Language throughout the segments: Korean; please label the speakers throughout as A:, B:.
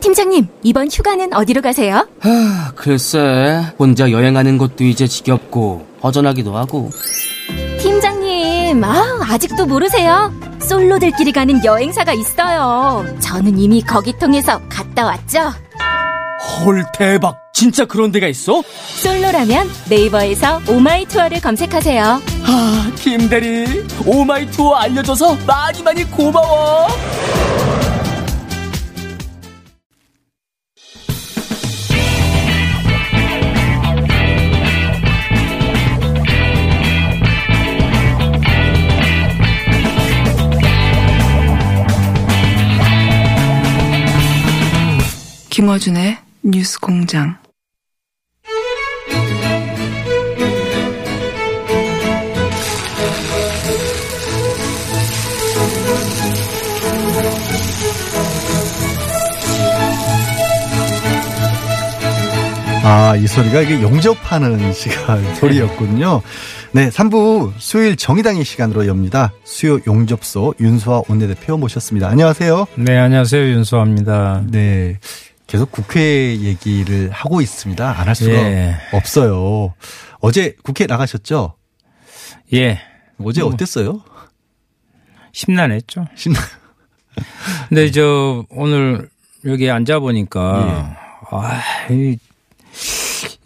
A: 팀장님 이번 휴가는 어디로 가세요?
B: 하, 글쎄, 혼자 여행하는 것도 이제 지겹고, 허전하기도 하고.
A: 팀장님 아, 아직도 모르세요? 솔로들끼리 가는 여행사가 있어요 저는 이미 거기 통해서 갔다 왔죠
B: 헐, 대박. 진짜 그런 데가 있어?
A: 솔로라면 네이버에서 오마이 투어를 검색하세요
B: 아, 김대리. 오마이 투어 알려줘서 많이 많이 고마워.
C: 김어준의 뉴스 공장.
D: 아, 이 소리가 이게 용접하는 시간 소리였군요. 네, 3부 수요일 정의당의 시간으로 엽니다. 수요 용접소 윤수아 원내대표 모셨습니다. 안녕하세요.
E: 네, 안녕하세요. 윤수아입니다.
D: 네. 계속 국회 얘기를 하고 있습니다. 안 할 수가
E: 예.
D: 없어요. 어제 국회 나가셨죠?
E: 예.
D: 어제
E: 뭐.
D: 어땠어요?
E: 심란했죠.
D: 신나.
E: 근데 저 오늘 여기 앉아 보니까 아, 이,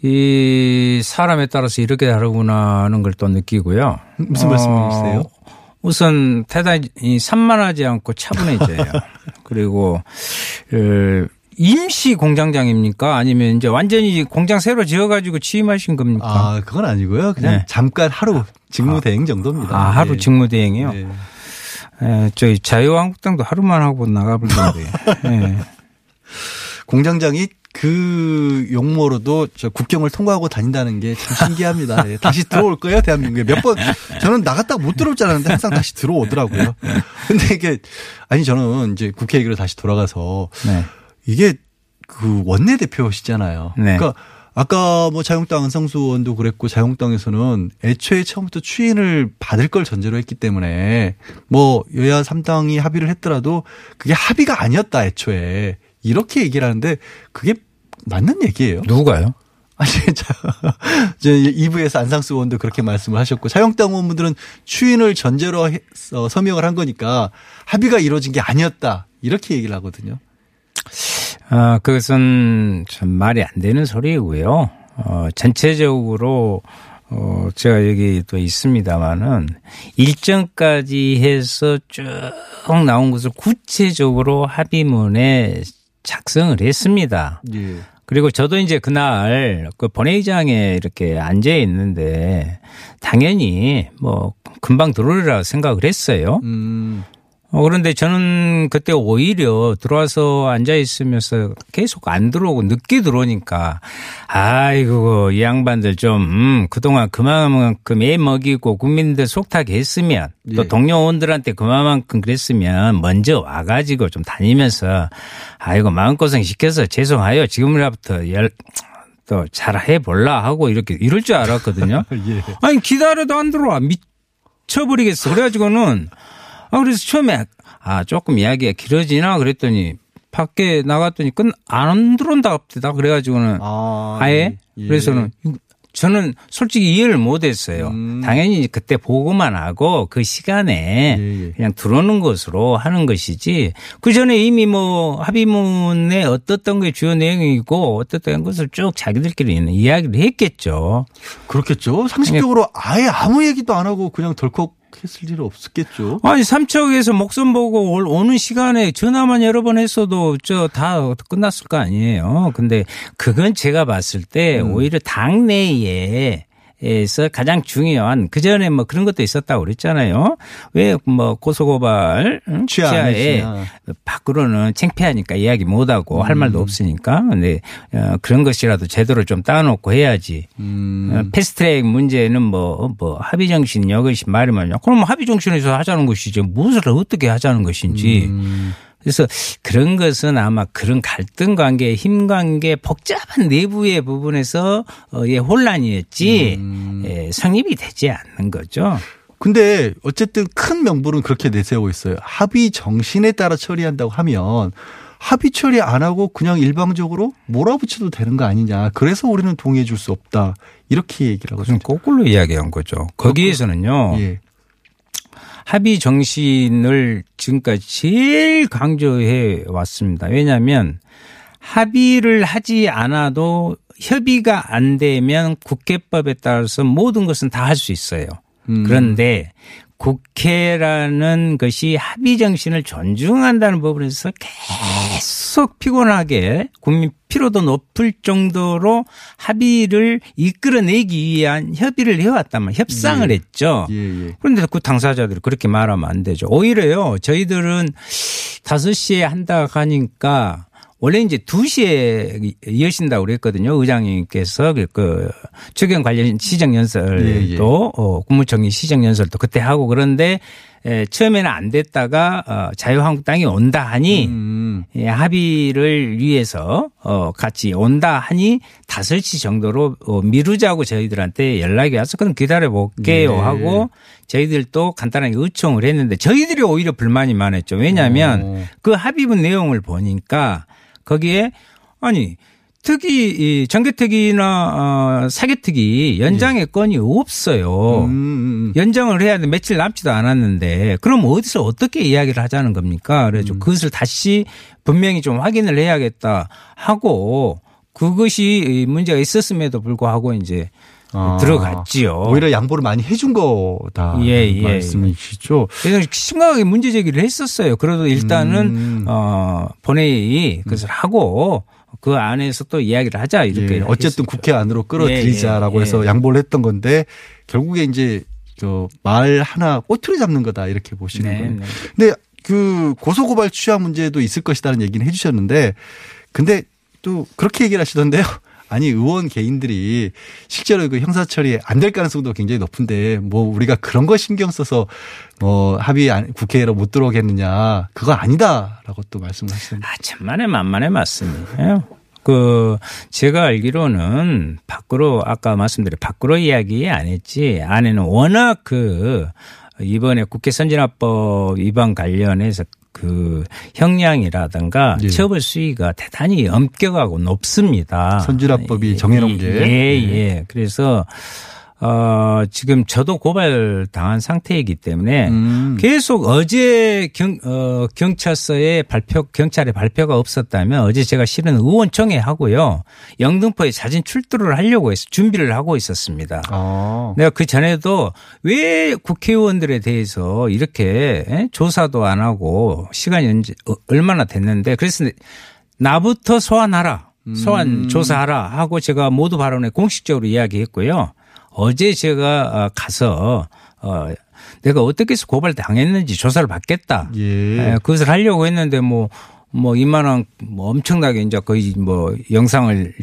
E: 이 사람에 따라서 이렇게 다르구나 하는 걸 또 느끼고요.
D: 무슨
E: 어,
D: 말씀이세요?
E: 우선 대단히 산만하지 않고 차분해져요. 그리고 그 임시 공장장입니까? 아니면 이제 완전히 공장 새로 지어가지고 취임하신 겁니까?
D: 아, 그건 아니고요. 그냥
E: 네.
D: 잠깐 하루 직무대행 정도입니다.
E: 아, 하루
D: 예.
E: 직무대행이요?
D: 네.
E: 에, 저희 자유한국당도 하루만 하고 나가버리는데. 예.
D: 공장장이 그 용모로도 저 국경을 통과하고 다닌다는 게 참 신기합니다. 예, 다시 들어올 거예요, 대한민국에. 몇 번, 저는 나갔다 못 들어올 줄 알았는데 항상 다시 들어오더라고요. 근데 이게, 아니, 저는 이제 국회 얘기로 다시 돌아가서
E: 네.
D: 이게 그 원내대표시잖아요.
E: 네.
D: 그러니까 아까 뭐 자유한국당 안상수 의원도 그랬고 자유한국당에서는 애초에 처음부터 추인을 받을 걸 전제로 했기 때문에 뭐 여야 3당이 합의를 했더라도 그게 합의가 아니었다 애초에 이렇게 얘기를 하는데 그게 맞는 얘기예요.
E: 누가요?
D: 아니, 자, 이제 2부에서 안상수 의원도 그렇게 말씀을 하셨고 자유한국당 의원분들은 추인을 전제로 해서 서명을 한 거니까 합의가 이루어진 게 아니었다 이렇게 얘기를 하거든요.
E: 아, 그것은 참 말이 안 되는 소리고요. 어, 전체적으로 어, 제가 여기 또 있습니다만은 일정까지 해서 쭉 나온 것을 구체적으로 합의문에 작성을 했습니다.
D: 예.
E: 그리고 저도 이제 그날 그 본회의장에 이렇게 앉아 있는데 당연히 뭐 금방 들어오리라 생각을 했어요.
D: 음.
E: 어, 그런데 저는 그때 오히려 들어와서 앉아 있으면서 계속 안 들어오고 늦게 들어오니까 아이고 이 양반들 좀 음, 그동안 그만큼 애 먹이고 국민들 속타게 했으면 또
D: 예.
E: 동료원들한테 그만큼 그랬으면 먼저 와가지고 좀 다니면서 아이고 마음고생 시켜서 죄송해요 지금이라부터 열, 또 잘 해 볼라 하고 이렇게 이럴 줄 알았거든요.
D: 예.
E: 아니 기다려도 안 들어와 미쳐버리겠어. 그래가지고는 아 그래서 처음에 아 조금 이야기가 길어지나 그랬더니 밖에 나갔더니 끝 안 들어온다 갑니다. 그래가지고는
D: 아,
E: 아예
D: 예.
E: 그래서는 저는 솔직히 이해를 못했어요.
D: 음.
E: 당연히 그때 보고만 하고 그 시간에
D: 예, 예.
E: 그냥 들어오는 것으로 하는 것이지 그 전에 이미 뭐 합의문에 어떻던 게 주요 내용이고 어떻던 것을 쭉 자기들끼리 이야기를 했겠죠.
D: 그렇겠죠. 상식적으로 아예 아무 얘기도 안 하고 그냥 덜컥 했을 일은 없었겠죠.
E: 아니 삼척에서 목숨 보고 올- 오는 시간에 전화만 여러 번 했어도 저 다 끝났을 거 아니에요. 근데 그건 제가 봤을 때
D: 음.
E: 오히려 당내에 에서 가장 중요한 그 전에 뭐 그런 것도 있었다고 그랬잖아요. 왜 뭐 고소고발?
D: 취하
E: 취하에. 밖으로는 창피하니까 이야기 못 하고 할
D: 음.
E: 말도 없으니까. 근데 어, 그런 것이라도 제대로 좀 따놓고 해야지.
D: 음.
E: 어, 패스트트랙 문제는 뭐, 뭐 합의 정신 이것이 말이면요. 그럼 합의 정신에서 하자는 것이지 무엇을 어떻게 하자는 것인지.
D: 음.
E: 그래서 그런 것은 아마 그런 갈등 관계, 힘 관계, 복잡한 내부의 부분에서 의 혼란이었지
D: 음.
E: 예, 성립이 되지 않는 거죠.
D: 근데 어쨌든 큰 명분은 그렇게 내세우고 있어요. 합의 정신에 따라 처리한다고 하면 합의 처리 안 하고 그냥 일방적으로 몰아붙여도 되는 거 아니냐. 그래서 우리는 동의해 줄 수 없다. 이렇게 얘기를 하고 있습니다.
E: 거꾸로 이야기한 거죠. 거기에서는요.
D: 예.
E: 합의 정신을 지금까지 제일 강조해 왔습니다. 왜냐하면 합의를 하지 않아도 협의가 안 되면 국회법에 따라서 모든 것은 다 할 수 있어요.
D: 음.
E: 그런데 국회라는 것이 합의 정신을 존중한다는 부분에서 계속 피곤하게 국민 피로도 높을 정도로 합의를 이끌어내기 위한 협의를 해왔다면 협상을
D: 예.
E: 했죠.
D: 예, 예.
E: 그런데 그 당사자들이 그렇게 말하면 안 되죠. 오히려요, 저희들은 5시에 한다 하니까 원래 이제 2시에 여신다고 그랬거든요. 의장님께서 그- 그 추경 관련 시정연설도
D: 예, 예.
E: 어, 국무총리 시정연설도 그때 하고 그런데 에, 처음에는 안 됐다가 어, 자유한국당이 온다 하니
D: 음.
E: 예, 합의를 위해서 어 같이 온다 하니 5시 정도로 어, 미루자고 저희들한테 연락이 와서 그럼 기다려 볼게요
D: 네.
E: 하고 저희들도 간단하게 요청을 했는데 저희들이 오히려 불만이 많았죠. 왜냐하면
D: 어.
E: 그 합의문 내용을 보니까 거기에 아니 특이 이 정개특위나 어, 사개특위 연장의 건이 없어요.
D: 음, 음, 음.
E: 연장을 해야 돼 며칠 남지도 않았는데 그럼 어디서 어떻게 이야기를 하자는 겁니까? 그래서
D: 음.
E: 그것을 다시 분명히 좀 확인을 해야겠다 하고 그것이 문제가 있었음에도 불구하고 이제
D: 아.
E: 들어갔지요.
D: 오히려 양보를 많이 해준 거다.
E: 예, 예.
D: 말씀이시죠.
E: 그래서 심각하게 문제 제기를 했었어요. 그래도 일단은
D: 음.
E: 어 본회의 그것을 하고 그 안에서 또 이야기를 하자 이렇게
D: 예, 어쨌든. 국회 안으로 끌어들이자라고
E: 예, 예,
D: 해서
E: 예.
D: 양보를 했던 건데 결국에 이제 저말 하나 꼬투리 잡는 거다 이렇게 보시는
E: 네,
D: 거예요.
E: 네.
D: 근데 그 고소고발 취하 문제도 있을 것이다는 얘기는 해주셨는데 근데 또 그렇게 얘기를 하시던데요. 아니 의원 개인들이 실제로 그 형사 처리 안 될 가능성도 굉장히 높은데 뭐 우리가 그런 거 신경 써서 뭐 합의 안- 국회로 못 들어오겠느냐 그거 아니다라고 또 하시던데.
E: 아, 천만에 만만의 말씀이에요. 그 제가 알기로는 밖으로 아까 말씀드린 밖으로 이야기 안 했지 안에는 워낙 그 이번에 국회 선진화법 위반 관련해서 그 형량이라든가
D: 예.
E: 처벌 수위가 대단히 엄격하고 높습니다.
D: 선진화법이 정해놓은 게.
E: 예, 예. 그래서 어 지금 저도 고발 당한 상태이기 때문에
D: 음.
E: 계속 어제 경, 어, 경찰서에 발표, 경찰의 발표가 없었다면 어제 제가 실은 의원총회 하고요. 영등포에 사진 출두를 하려고 해서 준비를 하고 있었습니다.
D: 아.
E: 내가 그 전에도 왜 국회의원들에 대해서 이렇게 에? 조사도 안 하고 시간이 언제, 어, 얼마나 됐는데 그래서 나부터 소환하라. 소환
D: 음.
E: 조사하라 하고 제가 모두 발언에 공식적으로 이야기했고요. 어제 제가 어, 가서 어 내가 어떻게 해서 고발 당했는지 조사를 받겠다.
D: 예.
E: 예, 그것을 하려고 했는데 뭐, 뭐 이만한 뭐 엄청나게 이제 거의 뭐 영상을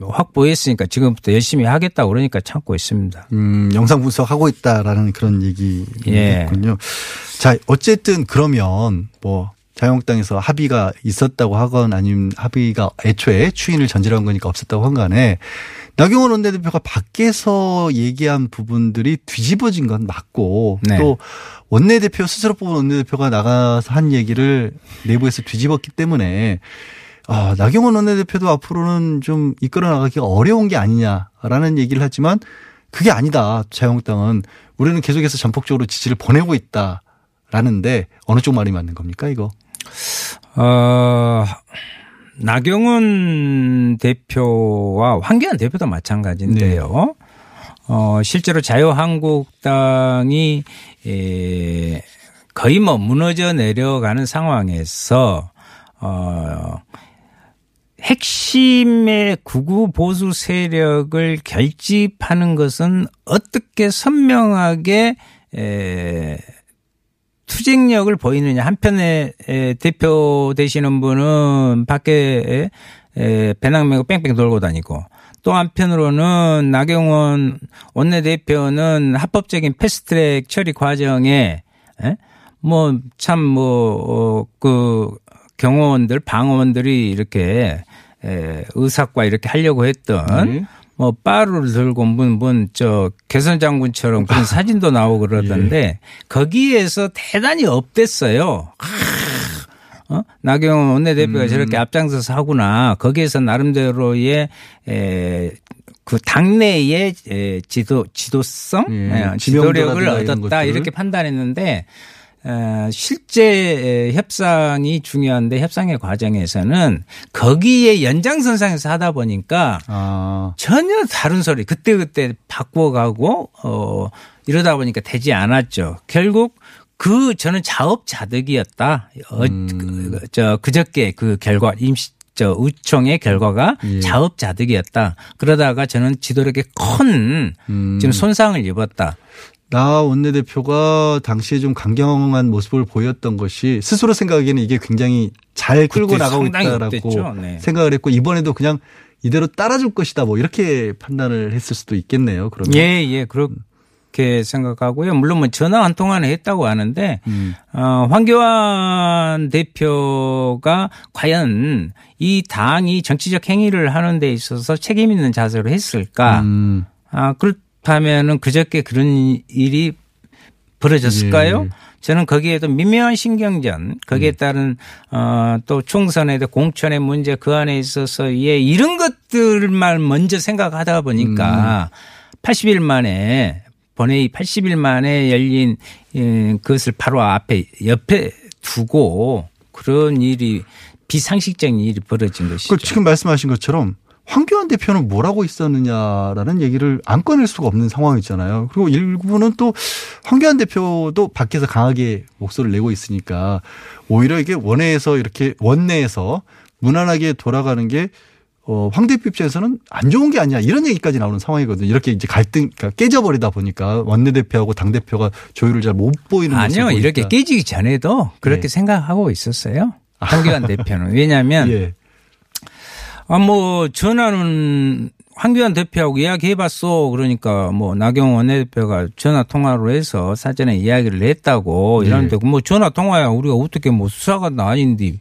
E: 확보했으니까 지금부터 열심히 하겠다고 그러니까 참고 있습니다.
D: 음, 영상 분석하고 있다라는 그런
E: 예.
D: 얘기군요. 자, 어쨌든 그러면 뭐 자유한국당에서 합의가 있었다고 하건 아니면 합의가 애초에 추인을 전제한 거니까 없었다고 한 간에 나경원 원내대표가 밖에서 얘기한 부분들이 뒤집어진 건 맞고
E: 네.
D: 또 원내대표 스스로 뽑은 원내대표가 나가서 한 얘기를 내부에서 뒤집었기 때문에 아, 나경원 원내대표도 앞으로는 좀 이끌어 나가기가 어려운 게 아니냐라는 얘기를 하지만 그게 아니다. 자유한국당은 우리는 계속해서 전폭적으로 지지를 보내고 있다라는데 어느 쪽 말이 맞는 겁니까 이거?
E: 어, 나경원 대표와 황교안 대표도 마찬가지인데요. 어, 실제로 자유한국당이 에, 거의 뭐 무너져 내려가는 상황에서 어, 핵심의 구구 보수 세력을 결집하는 것은 어떻게 선명하게 에, 투쟁력을 보이느냐. 한편에 에, 대표 되시는 분은 밖에 에, 배낭 메고 뺑뺑 돌고 다니고 또 한편으로는 나경원 원내대표는 합법적인 패스트트랙 처리 과정에 뭐 참 뭐 그 경호원들 방어원들이 이렇게 에, 의사과 이렇게 하려고 했던
D: 네.
E: 뭐 빠루를 들고 문문저 개선 장군처럼 그런 사진도 나오고 그러던데 거기에서 대단히 업됐어요. 아, 어? 나경원 원내대표가
D: 음.
E: 저렇게 앞장서서 하구나. 거기에서 나름대로의 에, 그 당내의 에, 지도 지도성,
D: 예,
E: 예, 지도력을 얻었다. 이렇게 판단했는데 어, 실제 협상이 중요한데 협상의 과정에서는 거기에 연장선상에서 하다 보니까
D: 아,
E: 전혀 다른 소리 그때그때 바꿔가고 어 이러다 보니까 되지 않았죠. 결국 그 저는 자업자득이었다. 어,
D: 음.
E: 그, 저 그저께 그 결과 임시 저 의총의 결과가
D: 예.
E: 자업자득이었다. 그러다가 저는 지도력에 큰
D: 음.
E: 지금 손상을 입었다.
D: 나 원내대표가 당시에 좀 강경한 모습을 보였던 것이 스스로 생각하기에는 이게 굉장히 잘 끌고 나가고 있다라고.
E: 네.
D: 생각을 했고 이번에도 그냥 이대로 따라줄 것이다 뭐 이렇게 판단을 했을 수도 있겠네요. 그러면
E: 예, 예, 그렇게 생각하고요. 물론 뭐 전화 한 통화는 했다고 하는데,
D: 음.
E: 어, 황교안 대표가 과연 이 당이 정치적 행위를 하는 데 있어서 책임 있는 자세로 했을까?
D: 음.
E: 아, 그렇 다면은 그저께 그런 일이 벌어졌을까요?
D: 예.
E: 저는 거기에도 미묘한 신경전, 거기에
D: 음.
E: 따른 어또 총선에 대 공천의 문제 그 안에 있어서 예 이런 것들만 먼저 생각하다 보니까 80일 만에 본회의 80일 만에 열린 예, 그것을 바로 앞에 옆에 두고 그런 일이 비상식적인 일이 벌어진 것이죠.
D: 그 지금 말씀하신 것처럼 황교안 대표는 뭘 하고 있었느냐라는 얘기를 안 꺼낼 수가 없는 상황이잖아요. 그리고 일부는 또 황교안 대표도 밖에서 강하게 목소리를 내고 있으니까 오히려 이게 원내에서 이렇게 원내에서 무난하게 돌아가는 게 어, 황 대표 입장에서는 안 좋은 게 아니야. 이런 얘기까지 나오는 상황이거든요. 이렇게 이제 갈등, 그러니까 깨져버리다 보니까 원내대표하고 당대표가 조율을 잘 못 보이는
E: 아니요, 이렇게. 깨지기 전에도 그렇게
D: 예.
E: 생각하고 있었어요. 황교안 대표는. 왜냐하면
D: 예.
E: 아, 뭐, 전화는 황교안 대표하고 이야기 해 봤어. 그러니까 뭐, 나경원 원내대표가 전화 통화로 해서 사전에 이야기를 했다고 이러는데 뭐, 전화 통화야 우리가 어떻게 뭐 수사가 아닌데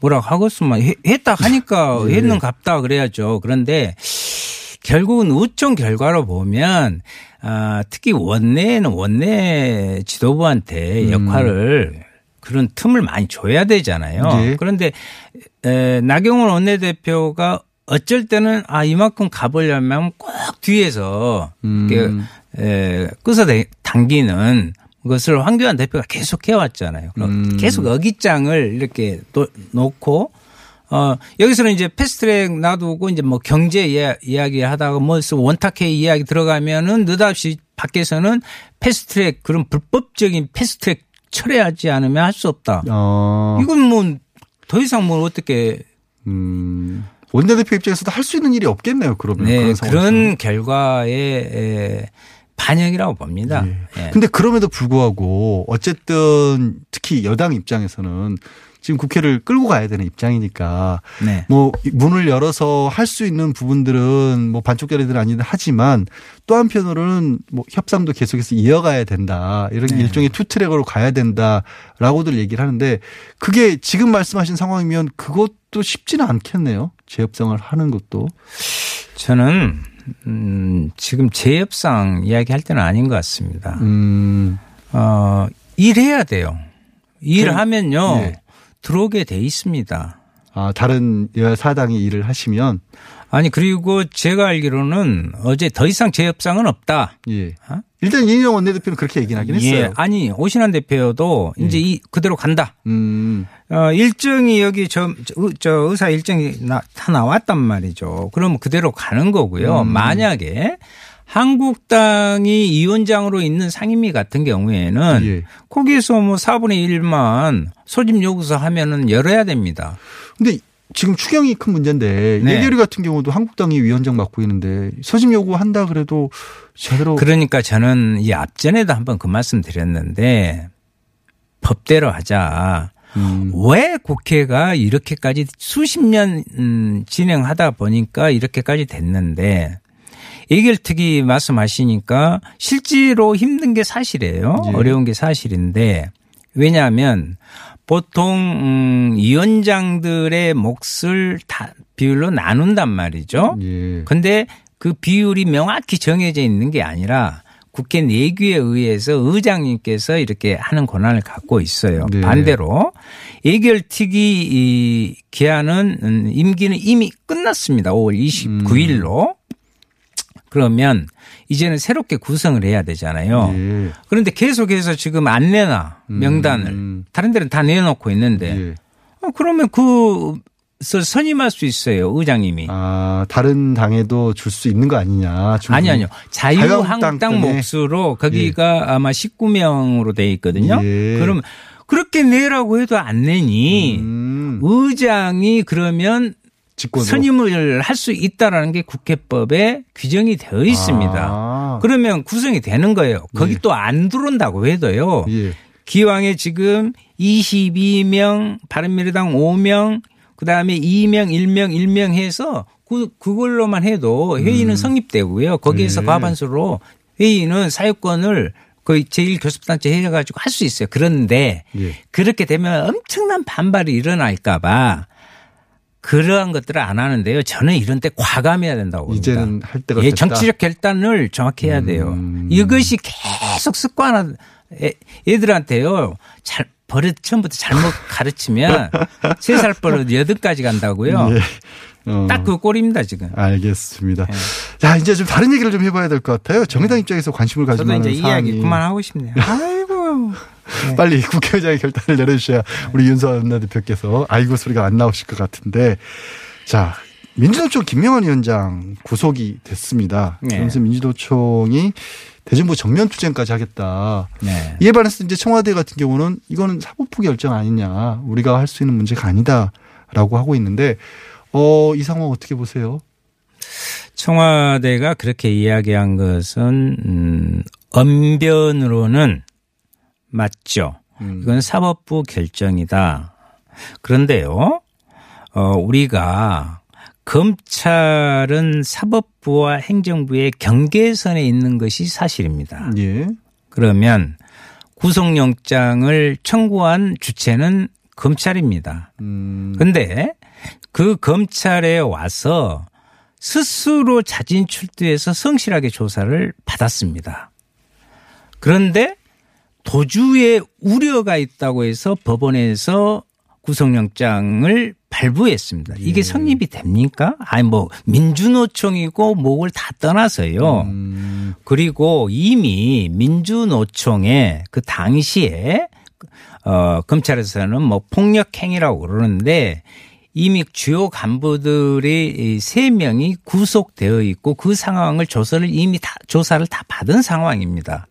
E: 뭐라 하겠으면 해- 했다 하니까
D: 예.
E: 했는 갑다 그래야죠. 그런데 결국은 우총 결과로 보면 아, 특히 원내에는 원내 지도부한테
D: 음.
E: 역할을 그런 틈을 많이 줘야 되잖아요.
D: 네.
E: 그런데 에, 나경원 원내대표가 어쩔 때는 아 이만큼 가보려면 꼭 뒤에서
D: 음.
E: 에, 끌어 당기는 것을 황교안 대표가 계속 해왔잖아요. 그럼
D: 음.
E: 계속 어깃장을 이렇게 또 놓고 어 여기서는 이제 패스트트랙 놔두고 이제 뭐 경제 이야- 이야기 하다가 뭐 원탁회 이야기 들어가면은 느닷없이 밖에서는 패스트트랙 그런 불법적인 패스트트랙 철회하지 않으면 할 수 없다.
D: 어.
E: 이건 뭐 더 이상 뭘 어떻게
D: 음. 원내대표 입장에서도 할 수 있는 일이 없겠네요. 그러면
E: 네,
D: 그런.
E: 그런 결과의 에, 반영이라고 봅니다. 예.
D: 근데 그럼에도 불구하고 어쨌든 특히 여당 입장에서는 지금 국회를 끌고 가야 되는 입장이니까
E: 네.
D: 뭐 문을 열어서 할 수 있는 부분들은 뭐 반쪽짜리들은 아니긴 하지만 또 한편으로는 뭐 협상도 계속해서 이어가야 된다. 이런
E: 네.
D: 일종의 투트랙으로 가야 된다라고들 얘기를 하는데 그게 지금 말씀하신 상황이면 그것도 쉽지는 않겠네요. 재협상을 하는 것도.
E: 저는 음, 지금 재협상 이야기할 때는 아닌 것 같습니다.
D: 음.
E: 어, 일해야 돼요.
D: 그,
E: 일하면요
D: 예.
E: 들어오게 돼 있습니다.
D: 아, 다른 여사당이 일을 하시면
E: 아니 그리고 제가 알기로는 어제 더 이상 재협상은 없다.
D: 예. 일단 이인영 원내대표는 그렇게 얘기는 하긴 했어요.
E: 예. 아니 오신환 대표도 이제 이 그대로 간다.
D: 음.
E: 어, 일정이 여기 저, 저, 의- 의사 일정이 나, 다 나왔단 말이죠. 그러면 그대로 가는 거고요.
D: 음.
E: 만약에 한국당이 위원장으로 있는 상임위 같은 경우에는
D: 예.
E: 거기에서 뭐 4분의 1만 소집 요구서 하면은 열어야 됩니다.
D: 근데 지금 추경이 큰 문제인데
E: 네.
D: 예결위 같은 경우도 한국당이 위원장 맡고 있는데 서심 요구한다 그래도 제대로
E: 그러니까 저는 이 앞전에도 한번 그 말씀 드렸는데 법대로 하자.
D: 음.
E: 왜 국회가 이렇게까지 수십 년 음, 진행하다 보니까 이렇게까지 됐는데 예결특위 말씀하시니까 실제로 힘든 게 사실이에요.
D: 예.
E: 어려운 게 사실인데 왜냐하면 보통 음, 위원장들의 몫을 다 비율로 나눈단 말이죠.
D: 예.
E: 근데 그 비율이 명확히 정해져 있는 게 아니라 국회 내규에 의해서 의장님께서 이렇게 하는 권한을 갖고 있어요.
D: 네.
E: 반대로 예결특위 이 기한은 음, 임기는 이미 끝났습니다. 5월 29일로. 그러면 이제는 새롭게 구성을 해야 되잖아요.
D: 예.
E: 그런데 계속해서 지금 안 내놔 명단을
D: 음.
E: 다른 데는 다 내놓고 있는데
D: 예.
E: 어, 그러면 그 선임할 수 있어요 의장님이.
D: 아, 다른 당에도 줄 수 있는 거 아니냐.
E: 아니 아니요. 자유한국당 몫으로 거기가 아마 19명으로 돼 있거든요.
D: 예.
E: 그러면 그렇게 내라고 해도 안 내니
D: 음.
E: 의장이 그러면
D: 직권으로.
E: 선임을 할 수 있다라는 게 국회법에 규정이 되어 있습니다.
D: 아.
E: 그러면 구성이 되는 거예요. 거기
D: 예.
E: 또안 들어온다고 해도요.
D: 예.
E: 기왕에 지금 22명, 바른미래당 5명, 그 다음에 2명, 1명, 1명 해서 그, 그걸로만 해도 회의는 성립되고요. 거기에서
D: 네.
E: 과반수로 회의는 사유권을 거의 제1교섭단체 해가지고 할 수 있어요. 그런데
D: 예.
E: 그렇게 되면 엄청난 반발이 일어날까봐 그러한 것들을 안 하는데요. 저는 이런 때 과감해야 된다고 봅니다.
D: 이제는 할 때가
E: 예,
D: 됐다.
E: 정치적 결단을 정확히 해야 돼요.
D: 음.
E: 이것이 계속 습관화 애- 애들한테요. 잘 버릇 처음부터 잘못 가르치면 세 살 버릇 여덟까지 간다고요.
D: 예. 어.
E: 딱그 꼴입니다 지금.
D: 알겠습니다.
E: 네.
D: 자, 이제 좀 다른 얘기를 좀 해봐야 될 것 같아요. 정의당 입장에서 관심을 가질
E: 저도 이제 이야기 그만하고 싶네요. 아이고.
D: 빨리 국회의장의 결단을 내려주셔야 우리 윤석열 원내대표께서 아이고 소리가 안 나오실 것 같은데 자 민주노총 김명환 위원장 구속이 됐습니다.
E: 네.
D: 그러면서 민주노총이 대정부 전면 투쟁까지 하겠다.
E: 네.
D: 이에 반해서 이제 청와대 같은 경우는 이거는 사법부 결정 아니냐 우리가 할 수 있는 문제가 아니다라고 하고 있는데 어, 이 상황 어떻게 보세요?
E: 청와대가 그렇게 이야기한 것은 음, 언변으로는 맞죠.
D: 음.
E: 이건 사법부 결정이다. 그런데요, 어, 우리가 검찰은 사법부와 행정부의 경계선에 있는 것이 사실입니다.
D: 예.
E: 그러면 구속영장을 청구한 주체는 검찰입니다.
D: 음.
E: 근데 그 검찰에 와서 스스로 자진 출두해서 성실하게 조사를 받았습니다. 그런데 도주에 우려가 있다고 해서 법원에서 구속영장을 발부했습니다. 이게 성립이 됩니까? 아니 뭐 민주노총이고 목을 다 떠나서요.
D: 음.
E: 그리고 이미 민주노총에 그 당시에 어 검찰에서는 뭐 폭력 행위라고 그러는데 이미 주요 간부들이 세 명이 구속되어 있고 그 상황을 조사를 이미 다 조사를 다 받은 상황입니다.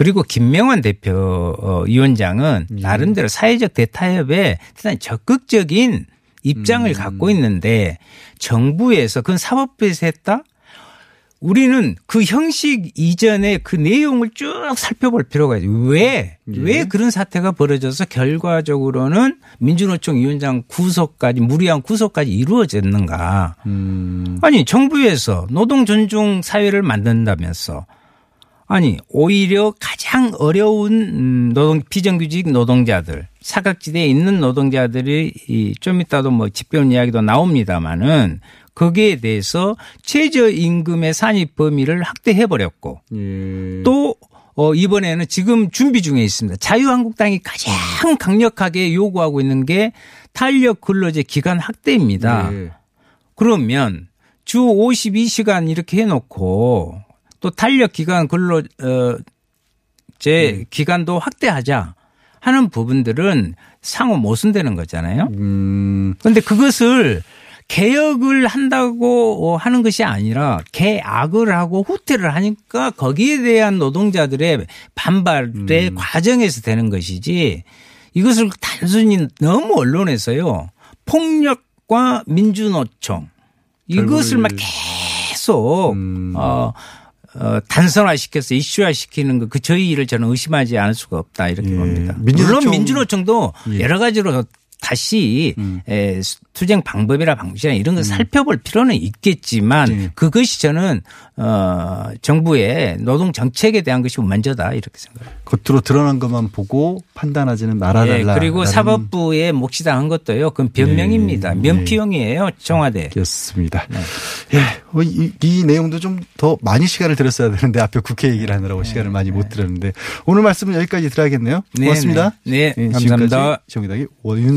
E: 그리고 김명환 대표 어, 위원장은 나름대로 사회적 대타협에 대단히 적극적인 입장을 갖고 있는데 정부에서 그건 사법부에서 했다? 우리는 그 형식 이전에 그 내용을 쭉 살펴볼 필요가 있어요. 왜? 왜 그런 사태가 벌어져서 결과적으로는 민주노총 위원장 구속까지 무리한 구속까지 이루어졌는가?
D: 음.
E: 아니 정부에서 노동 존중 사회를 만든다면서 아니 오히려 가장 어려운 음, 노동 비정규직 노동자들 사각지대에 있는 노동자들이 이좀 이따도 뭐 집배운 이야기도 나옵니다마는 거기에 대해서 최저임금의 산입 범위를 확대해 버렸고
D: 예.
E: 또 어, 이번에는 지금 준비 중에 있습니다. 자유한국당이 가장 강력하게 요구하고 있는 게 탄력 근로제 기간 확대입니다.
D: 네.
E: 그러면 주 52시간 이렇게 해놓고 또 탄력 기간 근로 어, 제 기간도 확대하자 하는 부분들은 상호 모순되는 거잖아요.
D: 음,
E: 그런데 그것을 개혁을 한다고 하는 것이 아니라 개악을 하고 후퇴를 하니까 거기에 대한 노동자들의 반발의 과정에서 되는 것이지 이것을 단순히 너무 언론에서요 폭력과 민주노총 이것을 막 계속
D: 음.
E: 어, 어, 단선화시켜서 이슈화시키는 거, 그 저희 일을 저는 의심하지 않을 수가 없다 이렇게
D: 예.
E: 봅니다.
D: 민주노총-
E: 물론 민주노총도
D: 예.
E: 여러 가지로 다시
D: 음.
E: 에, 투쟁 방법이나 방식이나 이런 걸 살펴볼 필요는 있겠지만
D: 예.
E: 그것이 저는 어, 정부의 노동 정책에 대한 것이 먼저다 이렇게 생각합니다.
D: 겉으로 드러난 것만 보고 판단하지는 말아달라.
E: 예, 그리고 사법부에 몫이당한 것도요. 그건 변명입니다.
D: 예.
E: 면피용이에요. 청와대.
D: 겠습니다.
E: 네.
D: 예, 어, 이, 이 내용도 좀 더 많이 시간을 들었어야 되는데 앞에 국회 얘기를 하느라고 시간을 많이 못 들었는데 오늘 말씀은 여기까지 들어야겠네요.
E: 네,
D: 고맙습니다.
E: 네. 네,
D: 예,
E: 감사합니다.
D: 지금까지 정의당의 원윤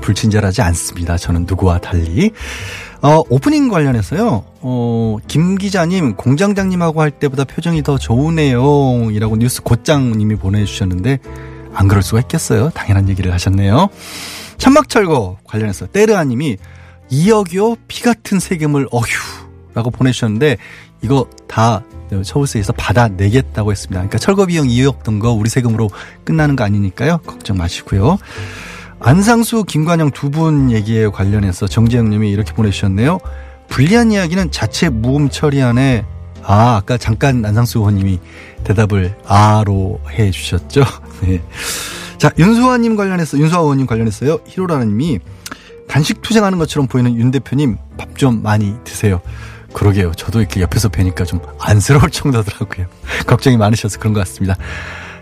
D: 불친절하지 않습니다. 저는 누구와 달리 어, 오프닝 관련해서요. 어, 김 기자님 공장장님하고 할 때보다 표정이 더 좋으네요 이라고 뉴스 곧장님이 보내주셨는데 안 그럴 수가 있겠어요. 당연한 얘기를 하셨네요. 천막철거 관련해서 때르아님이 2억이요 피 같은 세금을 어휴 라고 보내주셨는데 이거 다 서울세에서 받아내겠다고 했습니다. 그러니까 철거 비용 2억 든 거 우리 세금으로 끝나는 거 아니니까요. 걱정 마시고요. 안상수, 김관영 두 분 얘기에 관련해서 정재영 님이 이렇게 보내주셨네요. 불리한 이야기는 자체 무음 처리안에 아, 아까 잠깐 안상수 의원님이 대답을 아로 해 주셨죠. 네. 자, 윤수아님 관련해서, 윤수아 의원님 관련해서요. 히로라님이 단식 투쟁하는 것처럼 보이는 윤 대표님 밥 좀 많이 드세요. 그러게요. 저도 이렇게 옆에서 뵈니까 좀 안쓰러울 정도더라고요. 걱정이 많으셔서 그런 것 같습니다.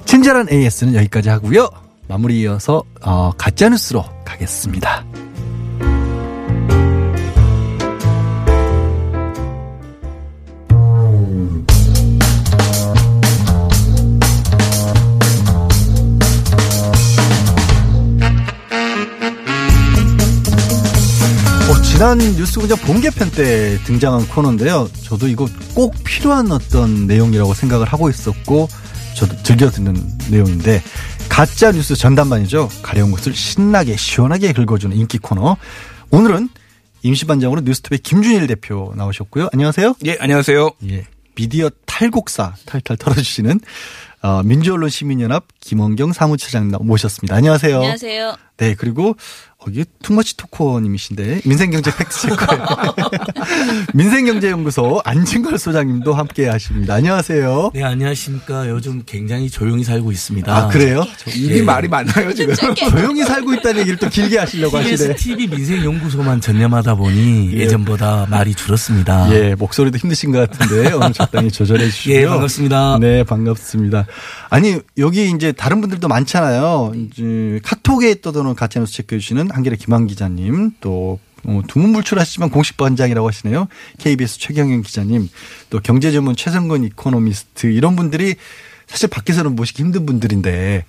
D: 친절한 AS는 여기까지 하고요. 마무리 이어서 어, 가짜뉴스로 가겠습니다. 어, 지난 뉴스 공장 본개편 때 등장한 코너인데요. 저도 이거 꼭 필요한 어떤 내용이라고 생각을 하고 있었고, 저도 즐겨 듣는 내용인데, 가짜 뉴스 전담반이죠. 가려운 것을 신나게, 시원하게 긁어주는 인기 코너. 오늘은 임시반장으로 뉴스톱의 김준일 대표 나오셨고요. 안녕하세요.
F: 예, 안녕하세요.
D: 예. 미디어 탈곡사 탈탈 털어주시는 어, 민주언론 시민연합 김원경 사무처장 모셨습니다. 안녕하세요.
G: 안녕하세요.
D: 네, 그리고 어, 이게 투머치 토커님이신데 민생경제 팩트체커 민생경제연구소 안진걸 소장님도 함께 하십니다. 안녕하세요.
F: 네, 안녕하십니까. 요즘 굉장히 조용히 살고 있습니다.
D: 아 그래요?
F: 이게 말이 많나요, 지금?
D: 조용히 살고 있다는 얘기를 또 길게 하시려고 하시네.
F: TV 민생연구소만 전념하다 보니
D: 예.
F: 예전보다 말이 줄었습니다.
D: 예, 목소리도 힘드신 것 같은데 오늘 적당히 조절해 주시고요.
F: 예, 반갑습니다.
D: 네, 반갑습니다. 아니 여기 이제 다른 분들도 많잖아요. 이제 카톡에 떠도는 가짜뉴스 체크해 주시는 한겨레 김한 기자님 또 어, 두문불출하시지만 공식 번장이라고 하시네요. KBS 최경영 기자님 또 경제전문 최성근 이코노미스트 이런 분들이 사실 밖에서는 모시기 힘든 분들인데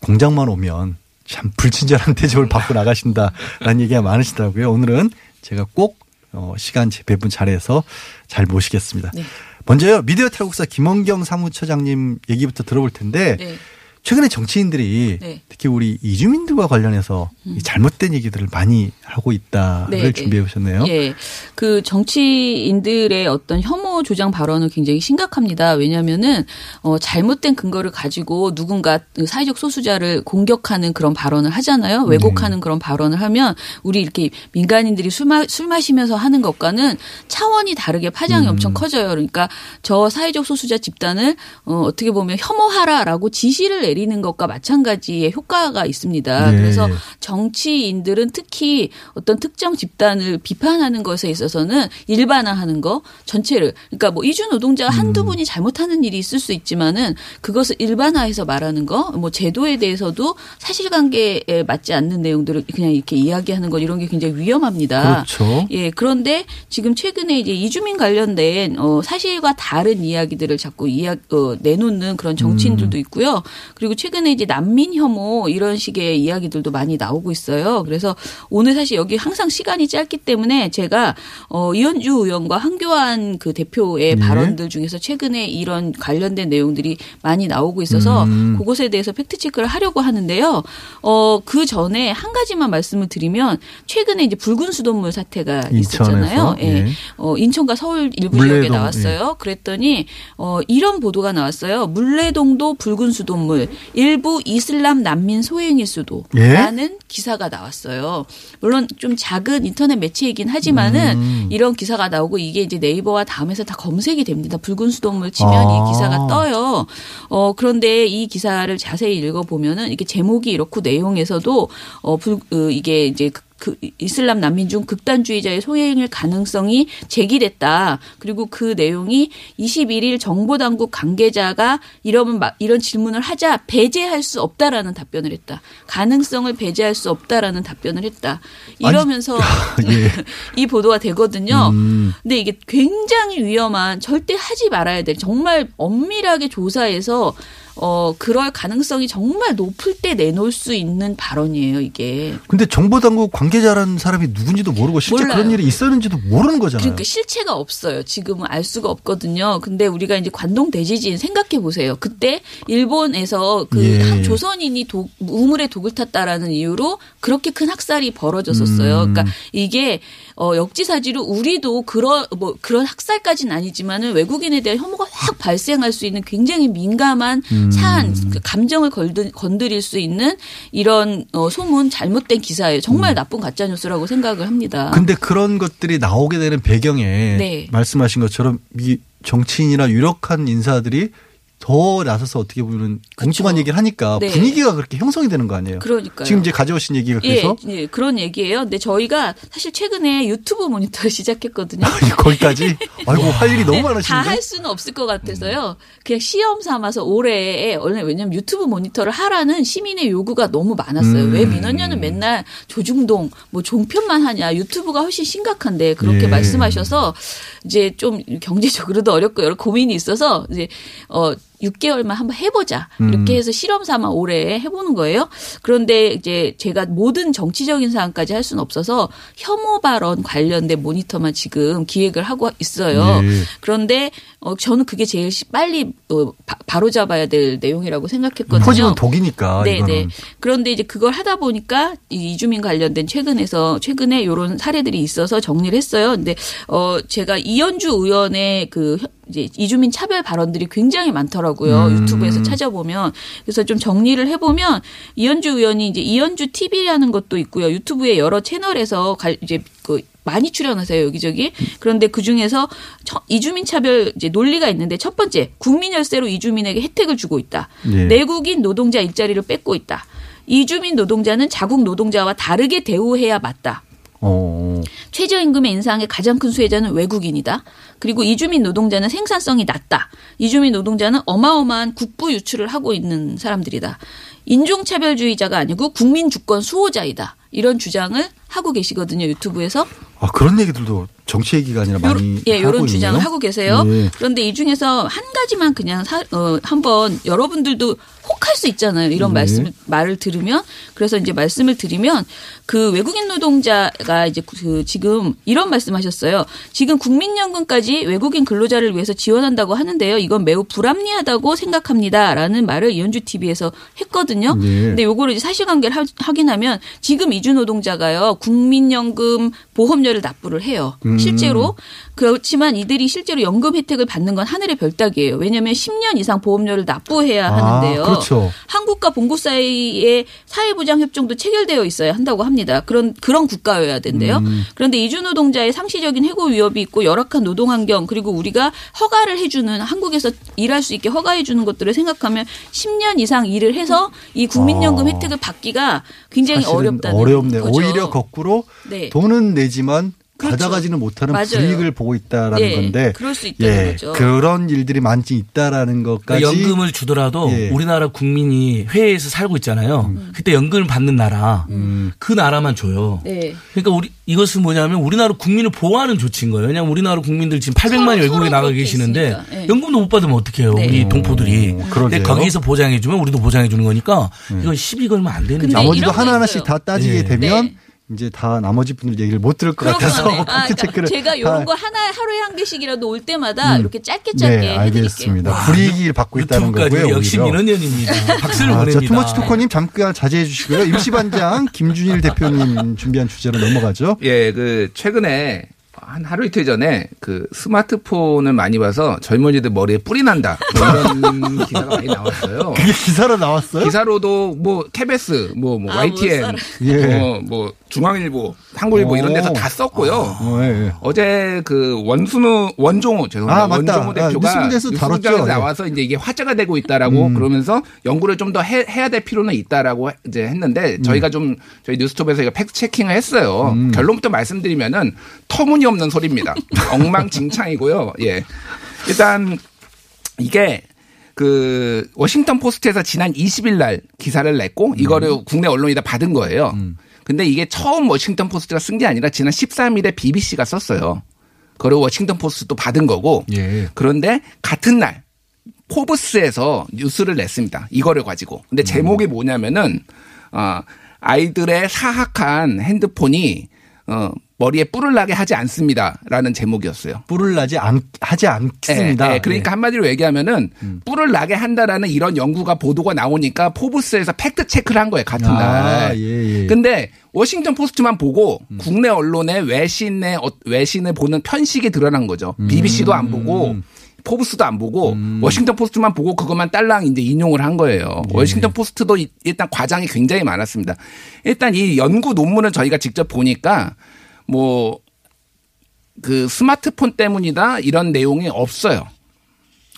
D: 공장만 오면 참 불친절한 대접을 받고 나가신다라는 얘기가 많으시더라고요. 오늘은 제가 꼭 어, 시간 배분 잘해서 잘 모시겠습니다.
G: 네.
D: 먼저요 미디어 탈국사 김원경 사무처장님 얘기부터 들어볼 텐데
G: 네.
D: 최근에 정치인들이
G: 네.
D: 특히 우리 이주민들과 관련해서 이 잘못된 얘기들을 많이 하고 있다를
G: 네, 네.
D: 준비해 오셨네요.
G: 예. 그 정치인들의 어떤 혐오 조장 발언은 굉장히 심각합니다. 왜냐면은 어 잘못된 근거를 가지고 누군가 그 사회적 소수자를 공격하는 그런 발언을 하잖아요. 왜곡하는 그런 발언을 하면 우리 이렇게 민간인들이 술, 마, 술 마시면서 하는 것과는 차원이 다르게 파장이 엄청 커져요. 그러니까 저 사회적 소수자 집단을 어 어떻게 보면 혐오하라라고 지시를 내리는 것과 마찬가지의 효과가 있습니다.
H: 네.
G: 그래서 정 치인들은 특히 어떤 특정 집단을 비판하는 것에 있어서는 일반화하는 거 전체를 그러니까 뭐 이주 노동자 한두 분이 잘못하는 일이 있을 수 있지만은 그것을 일반화해서 말하는 거 뭐 제도에 대해서도 사실관계에 맞지 않는 내용들을 그냥 이렇게 이야기하는 것 이런 게 굉장히 위험합니다.
D: 그렇죠.
G: 예, 그런데 지금 최근에 이제 이주민 관련된 어 사실과 다른 이야기들을 자꾸 이야 어 내놓는 그런 정치인들도 있고요. 그리고 최근에 이제 난민 혐오 이런 식의 이야기들도 많이 나오고 있어요. 그래서 오늘 사실 여기 항상 시간이 짧기 때문에 제가 어 이현주 의원과 한교안 그 대표의
H: 네.
G: 발언들 중에서 최근에 이런 관련된 내용들이 많이 나오고 있어서
H: 음.
G: 그것에 대해서 팩트 체크를 하려고 하는데요. 어 그 전에 한 가지만 말씀을 드리면 최근에 이제 붉은 수돗물 사태가 있었잖아요. 예.
H: 예.
G: 어 인천과 서울 일부 지역에
H: 물레동,
G: 나왔어요. 그랬더니 어 이런 보도가 나왔어요. 물레동도 붉은 수돗물 일부 이슬람 난민 소행일 수도
H: 예?
G: 라는 기사가 나왔어요. 물론 좀 작은 인터넷 매체이긴 하지만은
H: 음.
G: 이런 기사가 나오고 이게 이제 네이버와 다음에서 다 검색이 됩니다. 붉은 수돗물 치면
H: 아.
G: 이 기사가 떠요. 어 그런데 이 기사를 자세히 읽어 보면은 이게 제목이 이렇고 내용에서도 어 불, 어, 이게 이제 그- 그 이슬람 난민 중 극단주의자의 소행일 가능성이 제기됐다. 그리고 그 내용이 21일 정보당국 관계자가 막 이런 질문을 하자 배제할 수 없다라는 답변을 했다. 가능성을 배제할 수 없다라는 답변을 했다. 이러면서
D: 예.
G: 이 보도가 되거든요.
D: 음.
G: 근데 이게 굉장히 위험한 절대 하지 말아야 될 정말 엄밀하게 조사해서 어 그럴 가능성이 정말 높을 때 내놓을 수 있는 발언이에요, 이게.
D: 근데 정보 당국 관계자라는 사람이 누군지도 모르고 실제
G: 몰라요.
D: 그런 일이 있었는지도 모르는 거잖아요.
G: 그러니까 실체가 없어요. 지금은 알 수가 없거든요. 근데 우리가 이제 관동 대지진 생각해 보세요. 그때 일본에서 그
H: 예.
G: 한 조선인이 독, 우물에 독을 탔다라는 이유로 그렇게 큰 학살이 벌어졌었어요.
H: 음.
G: 그러니까 이게 어 역지사지로 우리도 그런 뭐 그런 학살까지는 아니지만은 외국인에 대한 혐오가 확 발생할 수 있는 굉장히 민감한
H: 음.
G: 사안, 그 감정을 걸드, 건드릴 수 있는 이런 어 소문 잘못된 기사예요. 정말 나쁜 가짜 뉴스라고 생각을 합니다.
D: 음. 근데 그런 것들이 나오게 되는 배경에
G: 네.
D: 말씀하신 것처럼 이 정치인이나 유력한 인사들이 더 나서서 어떻게 보면 엉뚱한 얘기를 하니까
G: 네.
D: 분위기가 그렇게 형성이 되는 거 아니에요.
G: 그러니까요.
D: 지금 이제 가져오신 얘기가 그래서
G: 예, 예, 그런 얘기예요. 근데 저희가 사실 최근에 유튜브 모니터를 시작했거든요.
D: 거기까지 아이고 할 일이 너무 많으신데.
G: 다 할 수는 없을 것 같아서요. 그냥 시험 삼아서 올해에 원래 왜냐면 유튜브 모니터를 하라는 시민의 요구가 너무 많았어요.
H: 음.
G: 왜 민원녀는 맨날 조중동 뭐 종편만 하냐. 유튜브가 훨씬 심각한데 그렇게
H: 예.
G: 말씀하셔서 이제 좀 경제적으로도 어렵고 여러 고민이 있어서 이제 어 6개월만 한번 해보자. 이렇게
H: 음.
G: 해서 실험 삼아 올해 해보는 거예요. 그런데 이제 제가 모든 정치적인 사안까지 할 수는 없어서 혐오 발언 관련된 모니터만 지금 기획을 하고 있어요.
H: 네.
G: 그런데 어, 저는 그게 제일 시- 빨리 어, 바, 로 잡아야 될 내용이라고 생각했거든요.
D: 퍼지면 독이니까
G: 네. 네. 그런데 이제 그걸 하다 보니까 이 이주민 관련된 최근에서 최근에 이런 사례들이 있어서 정리를 했어요. 근데 어 제가 이현주 의원의 그 혀- 이제 이주민 차별 발언들이 굉장히 많더라고요.
H: 음.
G: 유튜브에서 찾아보면 그래서 좀 정리를 해보면 이현주 의원이 이제 이현주 TV라는 것도 있고요. 유튜브의 여러 채널에서 갈- 이제 그 많이 출연하세요 여기저기. 그런데 그 중에서 이주민 차별 이제 논리가 있는데 첫 번째 국민 열세로 이주민에게 혜택을 주고 있다.
H: 예.
G: 내국인 노동자 일자리를 뺏고 있다. 이주민 노동자는 자국 노동자와 다르게 대우해야 맞다.
D: 어.
G: 최저임금의 인상의 가장 큰 수혜자는 외국인이다. 그리고 이주민 노동자는 생산성이 낮다. 이주민 노동자는 어마어마한 국부 유출을 하고 있는 사람들이다. 인종차별주의자가 아니고 국민 주권 수호자이다. 이런 주장을 하고 계시거든요. 유튜브에서.
D: 아 그런 얘기들도 정치 얘기가 아니라 많이
G: 예,
D: 하고
G: 이런 주장을. 하고 계세요.
D: 예.
G: 그런데 이 중에서 한 가지만 그냥 사, 어, 한번 여러분들도 혹할 수 있잖아요. 이런
H: 네.
G: 말씀을 말을 들으면 그래서 이제 말씀을 드리면 그 외국인 노동자가 이제 그 지금 이런 말씀하셨어요. 지금 국민연금까지 외국인 근로자를 위해서 지원한다고 하는데요. 이건 매우 불합리하다고 생각합니다라는 말을 이현주 TV에서 했거든요.
H: 네.
G: 근데 요거를 이제 사실관계를 하- 확인하면 지금 이주 노동자가요. 국민연금 보험료를 납부를 해요.
H: 음.
G: 실제로 그렇지만 이들이 실제로 연금 혜택을 받는 건 하늘의 별따기예요. 왜냐하면 10년 이상 보험료를 납부해야
D: 아,
G: 하는데요.
D: 그렇죠.
G: 한국과 본국 사이에 사회보장 협정도 체결되어 있어야 한다고 합니다. 그런 그런 국가여야 된대요.
H: 음.
G: 그런데 이주 노동자의 상시적인 해고 위협이 있고 열악한 노동 환경 그리고 우리가 허가를 해주는 한국에서 일할 수 있게 허가해 주는 것들을 생각하면 10년 이상 일을 해서 이 국민연금
D: 아.
G: 혜택을 받기가 굉장히 어렵다는
D: 어렵네.
G: 거죠.
D: 오히려 거꾸로
G: 네.
D: 돈은 내지만
G: 그렇죠.
D: 가져가지는 못하는
G: 맞아요.
D: 불이익을 보고 있다라는
G: 예,
D: 건데
G: 그럴 수 있다는
D: 예,
G: 거죠.
D: 그런 일들이 많지 있다라는 것까지
F: 그러니까 연금을 주더라도
D: 예.
F: 우리나라 국민이 해외에서 살고 있잖아요. 그때 연금을 받는 나라 그 나라만 줘요.
G: 네.
F: 그러니까 우리 이것은 뭐냐면 우리나라 국민을 보호하는 조치인 거예요. 왜냐하면 우리나라 국민들 지금 800만이 외국에 나가 계시는데.
G: 예.
F: 연금도 못 받으면 어떡해요.
G: 네.
F: 우리 동포들이. 근데
D: 그러게요.
F: 거기서 보장해 주면 우리도 보장해 주는 거니까 이건 시비 걸면 안 되는 거예요.
D: 나머지도 하나하나씩 다 따지게
F: 예.
D: 되면
G: 네.
D: 이제 다 나머지 분들 얘기를 못 들을 것 같아서
G: 그렇구나. 아, 그러니까
D: 체크를
G: 제가
D: 다-
G: 이런 거 하나 하루에 한 개씩이라도 올 때마다
D: 음.
G: 이렇게 짧게 짧게
D: 네, 알겠습니다. 불이익을 받고 있다는 거고요.
F: 역시
D: 오히려.
F: 민원연입니다. 박수를
D: 아, 자,
F: 보냅니다.
D: 투머치 토커님 잠깐 자제해 주시고요. 임시반장 김준일 대표님 준비한 주제로 넘어가죠.
I: 예, 그 최근에 한 하루 이틀 전에 그 스마트폰을 많이 봐서 젊은이들 머리에 뿔이 난다 뭐 이런 기사가 많이 나왔어요.
D: 그게 기사로 나왔어요?
I: 기사로도 뭐 KBS, 뭐, 뭐
D: 아,
I: YTN,
D: 못 살아. 예.
I: 뭐, 뭐 중앙일보, 한국일보 이런 데서
D: 오.
I: 다 썼고요.
D: 어, 예, 예.
I: 어제 그 원순우 원종우 죄송합니다.
D: 아.
I: 원종우
D: 아,
I: 대표가
D: 다뤘죠.
I: 뉴스공장에서
D: 예.
I: 나와서 이제 이게 화제가 되고 있다라고
D: 음.
I: 그러면서 연구를 좀 더 해야 될 필요는 있다라고 이제
D: 음.
I: 했는데 저희가 좀 저희 뉴스톱에서 이거 fact checking을 했어요.
D: 음.
I: 결론부터 말씀드리면은 터무니없는 소리입니다. 엉망진창이고요. 예. 일단 이게 그 워싱턴 포스트에서 지난 20일 날 기사를 냈고 이거를
D: 음.
I: 국내 언론이 다 받은 거예요. 근데 이게 처음 워싱턴 포스트가 쓴 게 아니라 지난 13일에 BBC가 썼어요. 그리고 워싱턴 포스트도 받은 거고.
D: 예.
I: 그런데 같은 날 포브스에서 뉴스를 냈습니다. 이거를 가지고. 근데 제목이 뭐냐면은 어 아이들의 사악한 핸드폰이 어 머리에 뿔을 나게 하지 않습니다라는 제목이었어요.
D: 뿔을 나지 않, 하지 않습니다.
I: 예, 예. 그러니까 한마디로 얘기하면은 뿔을 나게 한다라는 이런 연구가 보도가 나오니까 포브스에서 fact check를 한 거예요 같은
D: 아,
I: 날.
D: 예, 예.
I: 근데 워싱턴 포스트만 보고 국내 언론의 외신의 어- 외신을 보는 편식이 드러난 거죠. BBC도 안 보고 포브스도 안 보고 워싱턴 포스트만 보고 그것만 딸랑 이제 인용을 한 거예요. 워싱턴 포스트도 이- 일단 과장이 굉장히 많았습니다. 일단 이 연구 논문을 저희가 직접 보니까 뭐 그 스마트폰 때문이다 이런 내용이 없어요.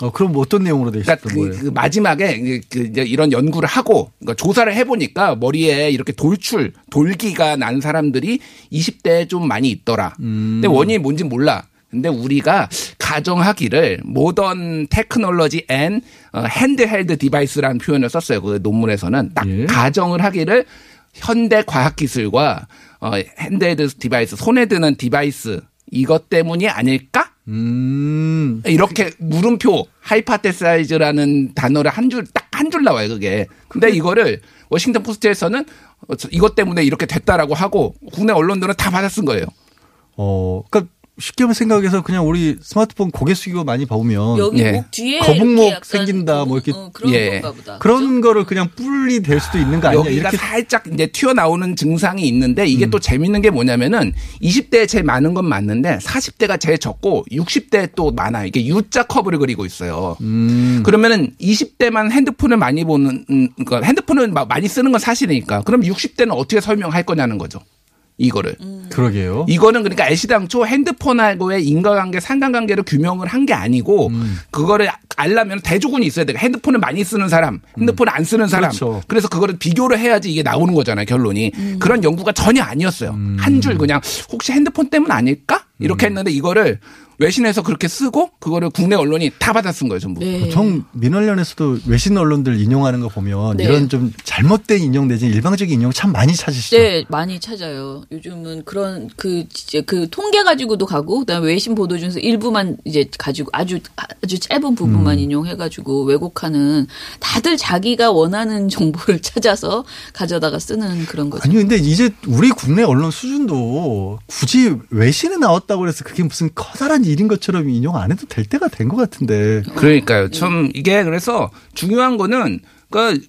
D: 어, 그럼 뭐 어떤 내용으로 돼
I: 그러니까 그,
D: 거예요?
I: 그 마지막에 그- 이런 연구를 하고 그러니까 조사를 해보니까 머리에 이렇게 돌출 돌기가 난 사람들이 20대에 좀 많이 있더라.
D: 음.
I: 근데 원인이 뭔지 몰라. 근데 우리가 가정하기를 modern technology and 어, handheld device라는 표현을 썼어요. 그 논문에서는 딱
D: 예.
I: 가정을 하기를 현대 과학 기술과 어, handheld device 손에 드는 device 이것 때문이 아닐까?
D: 음.
I: 이렇게 물음표 hypothesize라는 단어를 한 줄 딱 한 줄 나와요 그게. 근데 이거를 워싱턴 포스트에서는 어, 저- 이것 때문에 이렇게 됐다라고 하고 국내 언론들은 다 받아 쓴 거예요.
D: 어, 그러니까 쉽게 생각해서 그냥 우리 스마트폰 고개 숙이고 많이 봐오면
G: 여기 목 뒤에
D: 거북목 생긴다 뭐 이렇게
G: 어, 그런
I: 예.
G: 건가 보다.
D: 그런 거를 그냥 뿔이 될 수도 있는 거 아니냐
I: 여기가
D: 이렇게
I: 살짝 이제 튀어나오는 증상이 있는데 이게 또 재밌는 게 뭐냐면은 20대에 제일 많은 건 맞는데 40대가 제일 적고 60대에 또 많아요. 이게 U자 커브를 그리고 있어요.
D: 음.
I: 그러면은 20대만 핸드폰을 많이 보는 음, 그러니까 핸드폰을 마- 많이 쓰는 건 사실이니까 그럼 60대는 어떻게 설명할 거냐는 거죠. 이거를.
D: 그러게요.
I: 이거는 그러니까 애시당초 핸드폰하고의 인과관계, 상관관계를 규명을 한 게 아니고 그거를 알려면 대조군이 있어야 돼요. 핸드폰을 많이 쓰는 사람, 핸드폰을 안 쓰는 사람.
D: 그렇죠.
I: 그래서 그거를 비교를 해야지 이게 나오는 거잖아요. 결론이. 그런 연구가 전혀 아니었어요. 한 줄 그냥 혹시 핸드폰 때문 아닐까? 이렇게 했는데 이거를 외신에서 그렇게 쓰고 그거를 국내 언론이 다 받아 쓴 거예요, 전부.
G: 네.
D: 보통 민원련에서도 외신 언론들 인용하는 거 보면
G: 네.
D: 이런 좀 잘못된 인용 내지 일방적인 인용 참 많이 찾으시죠.
G: 네, 많이 찾아요. 요즘은 그런 그 진짜 그 통계 가지고도 가고 그다음에 외신 보도 중에서 일부만 이제 가지고 아주 아주 짧은 부분만
D: 음.
G: 인용해 가지고 왜곡하는 다들 자기가 원하는 정보를 찾아서 가져다가 쓰는 그런 거죠.
D: 아니 근데 이제 우리 국내 언론 수준도 굳이 외신에 나왔다고 해서 그게 무슨 커다란 일인 것처럼 인용 안 해도 될 때가 된 것 같은데.
I: 그러니까요. 참 이게 그래서 중요한 거는 그,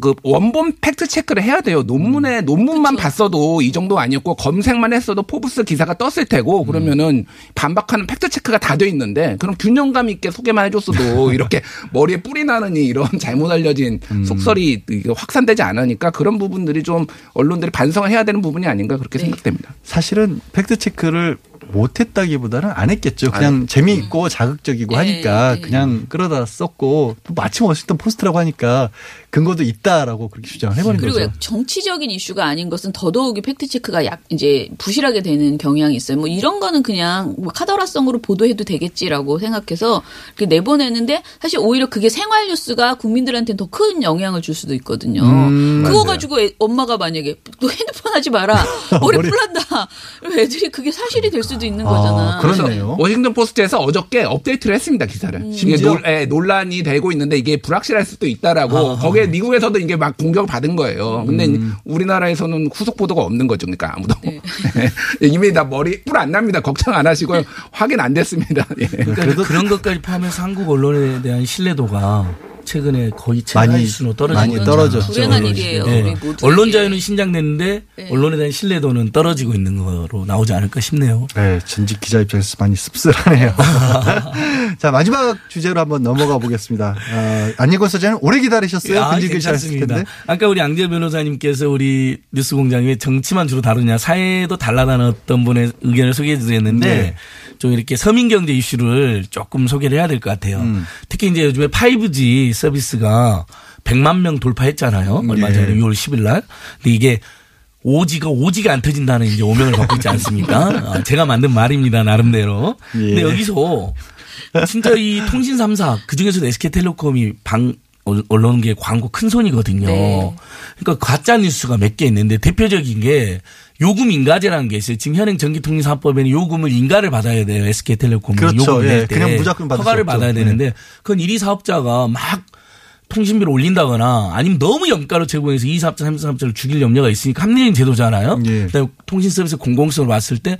I: 그 원본 팩트 체크를 해야 돼요. 논문에 논문만 봤어도 이 정도 아니었고 검색만 했어도 포브스 기사가 떴을 테고 그러면은 반박하는 팩트 체크가 다 돼 있는데 그럼 균형감 있게 소개만 해줬어도 이렇게 머리에 뿔이 나느니 이런 잘못 알려진 속설이 이게 확산되지 않으니까 그런 부분들이 좀 언론들이 반성을 해야 되는 부분이 아닌가 그렇게 생각됩니다.
D: 사실은 팩트 체크를 못했다기보다는 안 했겠죠. 그냥
I: 안-
D: 재미있고 자극적이고 하니까 그냥 끌어다 썼고 또 마침 워싱턴 포스트라고 하니까 근거도 있다라고 그렇게 주장을 해버린
G: 그리고
D: 거죠.
G: 정치적인 이슈가 아닌 것은 더더욱이 팩트 체크가 약 이제 부실하게 되는 경향이 있어요. 뭐 이런 거는 그냥 뭐 카더라성으로 보도해도 되겠지라고 생각해서 이렇게 내보내는데 사실 오히려 그게 생활 뉴스가 국민들한테 더 큰 영향을 줄 수도 있거든요.
I: 음,
G: 그거
I: 맞아요.
G: 가지고 애- 엄마가 만약에 너 핸드폰 하지 마라 머리
I: 머리-
G: 뿔난다. 애들이 그게 사실이 될 수도
I: 아,
G: 있는 거잖아.
I: 그래서 워싱턴 포스트에서 어저께 업데이트를 했습니다 기사를.
G: 음.
I: 이게? 논, 예, 논란이 되고 있는데 이게 불확실할 수도 있다라고 거기에 미국에서도 이게 막 공격을 받은 거예요. 근데 우리나라에서는 후속 보도가 없는 거죠. 그러니까 아무도 이미 다 머리 뿔 안 납니다. 걱정 안 하시고요. 확인 안 됐습니다. 예.
F: 그러니까 그런 것까지 포함해서 한국 언론에 대한 신뢰도가 최근에 거의
I: 많이-
F: 최하위수로 떨어진.
I: 떨어졌죠.
G: 불행한 일이에요,
F: 네. 언론 자유는 신장됐는데
G: 네.
F: 언론에 대한 신뢰도는 떨어지고 있는 거로 나오지 않을까 싶네요.
D: 네, 전직 기자 입장에서 많이 씁쓸하네요. 자, 마지막 주제로 한번 넘어가 보겠습니다. 어, 안예권 소장님 오래 기다리셨어요?
F: 아, 괜찮습니다. 아까 우리 양재 변호사님께서 우리 뉴스공장에 왜 정치만 주로 다루냐 사회도 달라다는 어떤 분의 의견을 소개해 주셨는데
D: 네.
F: 좀 이렇게 서민 경제 이슈를 조금 소개를 해야 될 것 같아요.
D: 음.
F: 특히 이제 요즘에 5G 서비스가 100만 명 돌파했잖아요. 얼마
D: 네.
F: 전에 6월 10일 날. 근데 이게 오지가 오지가 안 터진다는 이제 오명을 받고 있지 않습니까? 아, 제가 만든 말입니다, 나름대로. 근데
D: 예.
F: 여기서 진짜 이 통신 3사 그 중에서도 SK텔레콤이 방 언론계 광고 큰 손이거든요.
G: 네.
F: 그러니까 가짜 뉴스가 몇 개 있는데 대표적인 게 요금 인가제라는 게 있어요. 지금 현행 전기통신사업법에는 요금을 인가를 받아야 돼요. SK텔레콤이
D: 그렇죠.
F: 요금을
D: 예,
F: 때.
D: 그냥 무조건 받을 수
F: 허가를. 받아야
D: 네.
F: 되는데 그건 1위 사업자가 막 통신비를 올린다거나 아니면 너무 염가로 제공해서 2 사업자, 3 사업자를 죽일 염려가 있으니까 합리적인 제도잖아요.
D: 예.
F: 그다음에 통신 서비스 공공성을 봤을 때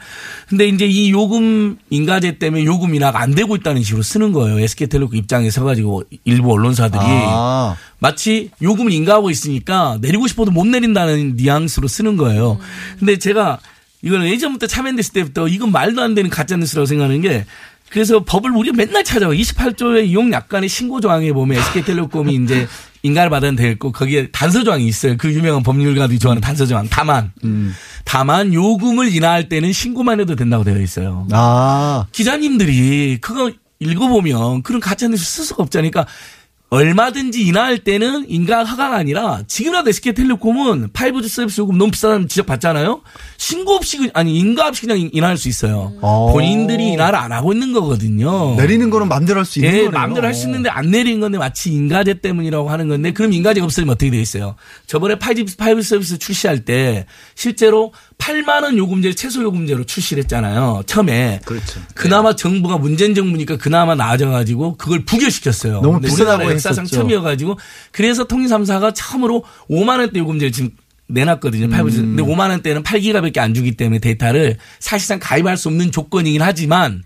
F: 근데 이제 이 요금 인가제 때문에 요금 인하가 안 되고 있다는 식으로 쓰는 거예요. SK텔레콤 입장에 서 가지고 일부 언론사들이
D: 아.
F: 마치 요금을 인가하고 있으니까 내리고 싶어도 못 내린다는 뉘앙스로 쓰는 거예요. 근데 제가 이걸 예전부터 참여됐을 때부터 이건 말도 안 되는 가짜 뉴스라고 생각하는 게 그래서 법을 우리가 맨날 찾아와. 28조의 이용 약관의 신고 조항에 보면 SK텔레콤이 이제 인가를 받아야 되고 거기에 단서 조항이 있어요. 그 유명한 법률가들이 좋아하는 단서 조항. 다만 다만 요금을 인하할 때는 신고만 해도 된다고 되어 있어요.
D: 아.
F: 기자님들이 그거 읽어보면 그런 가짜뉴스 쓸 수가 없잖아요. 그러니까 얼마든지 인하할 때는 인가 허가가 아니라 지금이라도 SK텔레콤은 5G 서비스 요금 너무 비싸다는 지적 받잖아요. 신고 없이 그- 아니 인가 없이 그냥 인하할 수 있어요.
D: 어.
F: 본인들이 인하를 안 하고 있는 거거든요.
D: 내리는 거는 마음대로 할 수 있는
F: 예,
D: 거네요.
F: 마음대로 할 수 있는데 안 내린 건데 마치 인가제 때문이라고 하는 건데 그럼 인가제가 없으면 어떻게 돼 있어요? 저번에 5G, 5G 서비스 출시할 때 실제로 8만 원 요금제 최소 요금제로 출시를 했잖아요. 처음에.
D: 그렇죠.
F: 그나마 정부가 문재인 정부니까 그나마 나아져가지고 그걸 부결시켰어요.
D: 너무 비싸다고
F: 역사상. 처음이어가지고 그래서 통일삼사가 처음으로 5만 원대 요금제를 지금 내놨거든요.
D: 음.
F: 5G. 근데 5만 원대는 8기가밖에 안 주기 때문에 데이터를 사실상 가입할 수 없는 조건이긴 하지만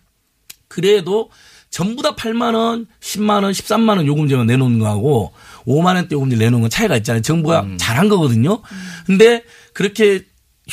F: 그래도 전부 다 8만 원, 10만 원, 13만 원 요금제만 내놓는 거하고 5만 원대 요금제 내놓은 건 차이가 있잖아요. 정부가
D: 음.
F: 잘한 거거든요. 근데 그렇게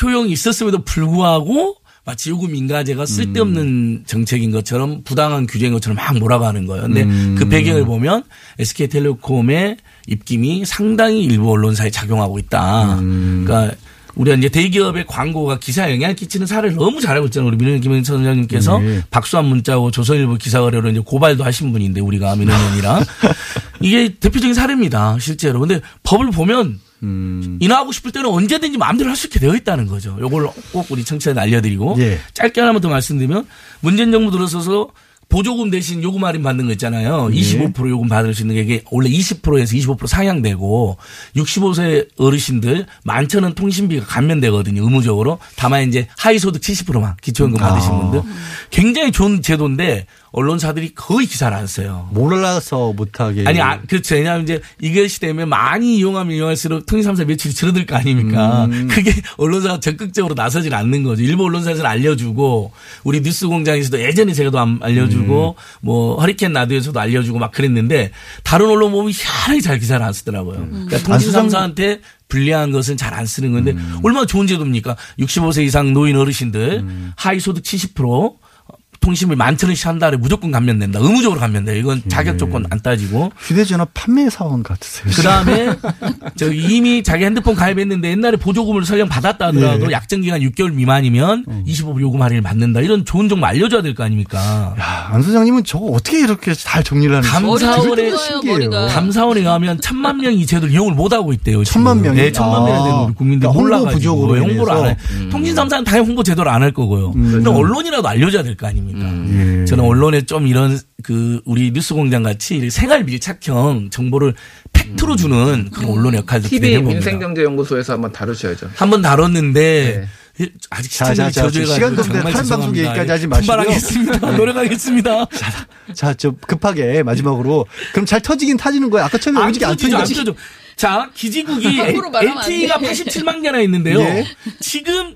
F: 효용이 있었음에도 불구하고 마치 요금 인가제가 쓸데없는
D: 음.
F: 정책인 것처럼 부당한 규제인 것처럼 막 몰아가는 거예요. 근데
D: 음.
F: 그 배경을 보면 SK텔레콤의 입김이 상당히 일부 언론사에 작용하고 있다.
D: 음.
F: 그러니까 우리가 이제 대기업의 광고가 기사에 영향을 끼치는 사례를 너무 잘 알고 있잖아요. 우리 민원 김영선 선장님께서
D: 네.
F: 박수한 문자고 조선일보 기사 의뢰로 이제 고발도 하신 분인데 우리가 민원연이랑 이게 대표적인 사례입니다. 실제로. 근데 법을 보면
D: 음.
F: 인하하고 싶을 때는 언제든지 마음대로 할 수 있게 되어 있다는 거죠. 요걸 꼭 우리 청취자들 알려드리고
D: 예.
F: 짧게 하나만 더 말씀드리면 문재인 정부 들어서서 보조금 대신 요금 할인 받는 거 있잖아요.
D: 예.
F: 25% 요금 받을 수 있는 게 이게 원래 20%에서 25% 상향되고 65세 어르신들 만천원 통신비가 감면되거든요. 의무적으로. 다만 이제 하위소득 70%만 기초연금
D: 아.
F: 받으신 분들. 굉장히 좋은 제도인데 언론사들이 거의 기사를 안 써요.
D: 몰라서 못하게.
F: 아니, 아, 그렇죠. 왜냐하면 이제 이것이 되면 많이 이용하면 이용할수록 통신삼사 매출이 줄어들 거 아닙니까?
D: 음.
F: 그게 언론사가 적극적으로 나서질 않는 거죠. 일부 언론사에서는 알려주고, 우리 뉴스 공장에서도 예전에 제가 도 안- 알려주고,
D: 음.
F: 뭐, 허리케인 라디오에서도 알려주고 막 그랬는데, 다른 언론 보면 희한하게 잘 기사를 안 쓰더라고요.
D: 음.
F: 그러니까 통신삼사한테 불리한 것은 잘 안 쓰는 건데,
D: 음.
F: 얼마나 좋은 제도입니까? 65세 이상 노인 어르신들,
D: 음.
F: 하위 소득 70%, 통신비 만천 원씩 한 달에 무조건 감면된다. 의무적으로 감면돼. 이건 자격 조건 안 따지고.
D: 휴대전화 판매 사원 같으세요.
F: 그 다음에 저 이미 자기 핸드폰 가입했는데 옛날에 보조금을 설령 받았다 하더라도
D: 예.
F: 약정 기간 6개월 미만이면 25% 요금 할인을 받는다. 이런 좋은 정보 알려줘야 될 거 아닙니까?
D: 안 소장님은 저거 어떻게 이렇게 잘 정리를 하는지
F: 감사원에
D: 신기해요.
F: 감사원에 가면 천만 명이 이 제도를 이용을 못 하고 있대요. 지금.
D: 천만 명이?
F: 네, 천만 명이
D: 아.
F: 되는 우리 국민들
D: 그러니까
F: 몰라가지고
D: 부족으로
F: 왜 홍보를 안 해.
D: 음.
F: 통신삼사는 당연히 홍보 제대로 안할 거고요. 그럼 언론이라도 알려줘야 될 거 아닙니까?
D: 예.
F: 저는 언론에 좀 이런 그 우리 뉴스공장 같이 생활 밀착형 정보를 팩트로 주는 그런 언론의 역할도
I: TV
F: 기대해 봅니다.
I: 민생경제연구소에서 한번 다루셔야죠.
F: 한번 다뤘는데 아직
D: 자, 자,
F: 시청률이
D: 자, 시간 좀
F: 정말
D: 다른 방송. 얘기까지 하지 마시고요.
F: 분발하겠습니다.
D: 네.
F: 노력하겠습니다.
D: 자, 저 급하게 마지막으로 그럼 잘 터지긴 타지는 거예요. 아까 처음에
F: 안
D: 오지게 안
F: 터지죠, 안. 터져. 자, 기지국이 LTE가
G: 돼.
F: 87만 개나 있는데요.
D: 예.
F: 지금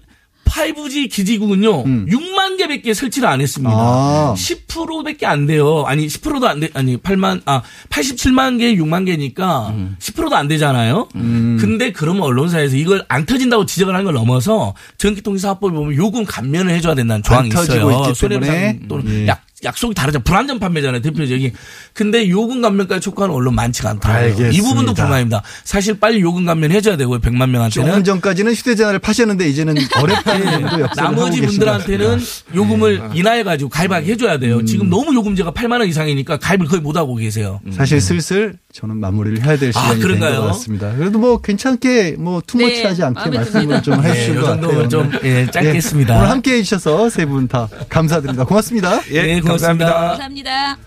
F: 5G 기지국은요, 6만 개밖에 설치를 안 했습니다.
D: 음. 아.
F: 10%밖에 안 돼요. 아니, 10%도 안 돼, 아니, 8만, 아, 87만 개, 6만 개니까
D: 음.
F: 10%도 안 되잖아요. 근데 그러면 언론사에서 이걸 안 터진다고 지적을 하는 걸 넘어서 전기통신 사업법에 보면 요금 감면을 해줘야 된다는 조항이
D: 터지고
F: 있어요.
D: 있기 때문에.
F: 손해배상 또는
D: 예.
F: 약, 약속이 다르잖아요. 불안전 판매잖아요. 대표적인. 근데 요금 감면까지 촉구하는 언론 많지가 않더라고요. 이
D: 알겠습니다.
F: 부분도 불만입니다. 사실 빨리 요금 감면 해줘야 되고요. 100만 명한테는.
D: 조금 전까지는 휴대전화를 파셨는데 이제는 어렵다는 정도 하고
F: 나머지 분들한테는. 요금을 인하해가지고 가입하게 해줘야 돼요.
D: 음.
F: 지금 너무 요금제가 8만 원 이상이니까 가입을 거의 못 하고 계세요.
D: 사실 슬슬 저는 마무리를 해야 될
F: 아,
D: 시간이 된
F: 그런가요?
D: 것 같습니다. 그래도 뭐 괜찮게 뭐 투머치하지 않게
G: 마음에
D: 말씀을. 좀
F: 네,
D: 해주신 요것 같아요.
F: 좀, 예,
D: 예,
F: 했습니다.
D: 오늘 함께 해 주셔서 세 분 다 감사드립니다. 고맙습니다.
F: 예, 고맙습 니다.
G: 감사합니다.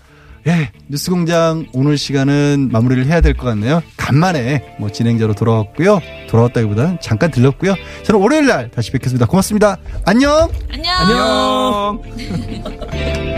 D: 예, 뉴스공장 오늘 시간은 마무리를 해야 될 것 같네요. 간만에 뭐 진행자로 돌아왔고요. 돌아왔다기보다는 잠깐 들렀고요. 저는 월요일 날 다시 뵙겠습니다. 고맙습니다. 안녕.
G: 안녕.
F: 안녕.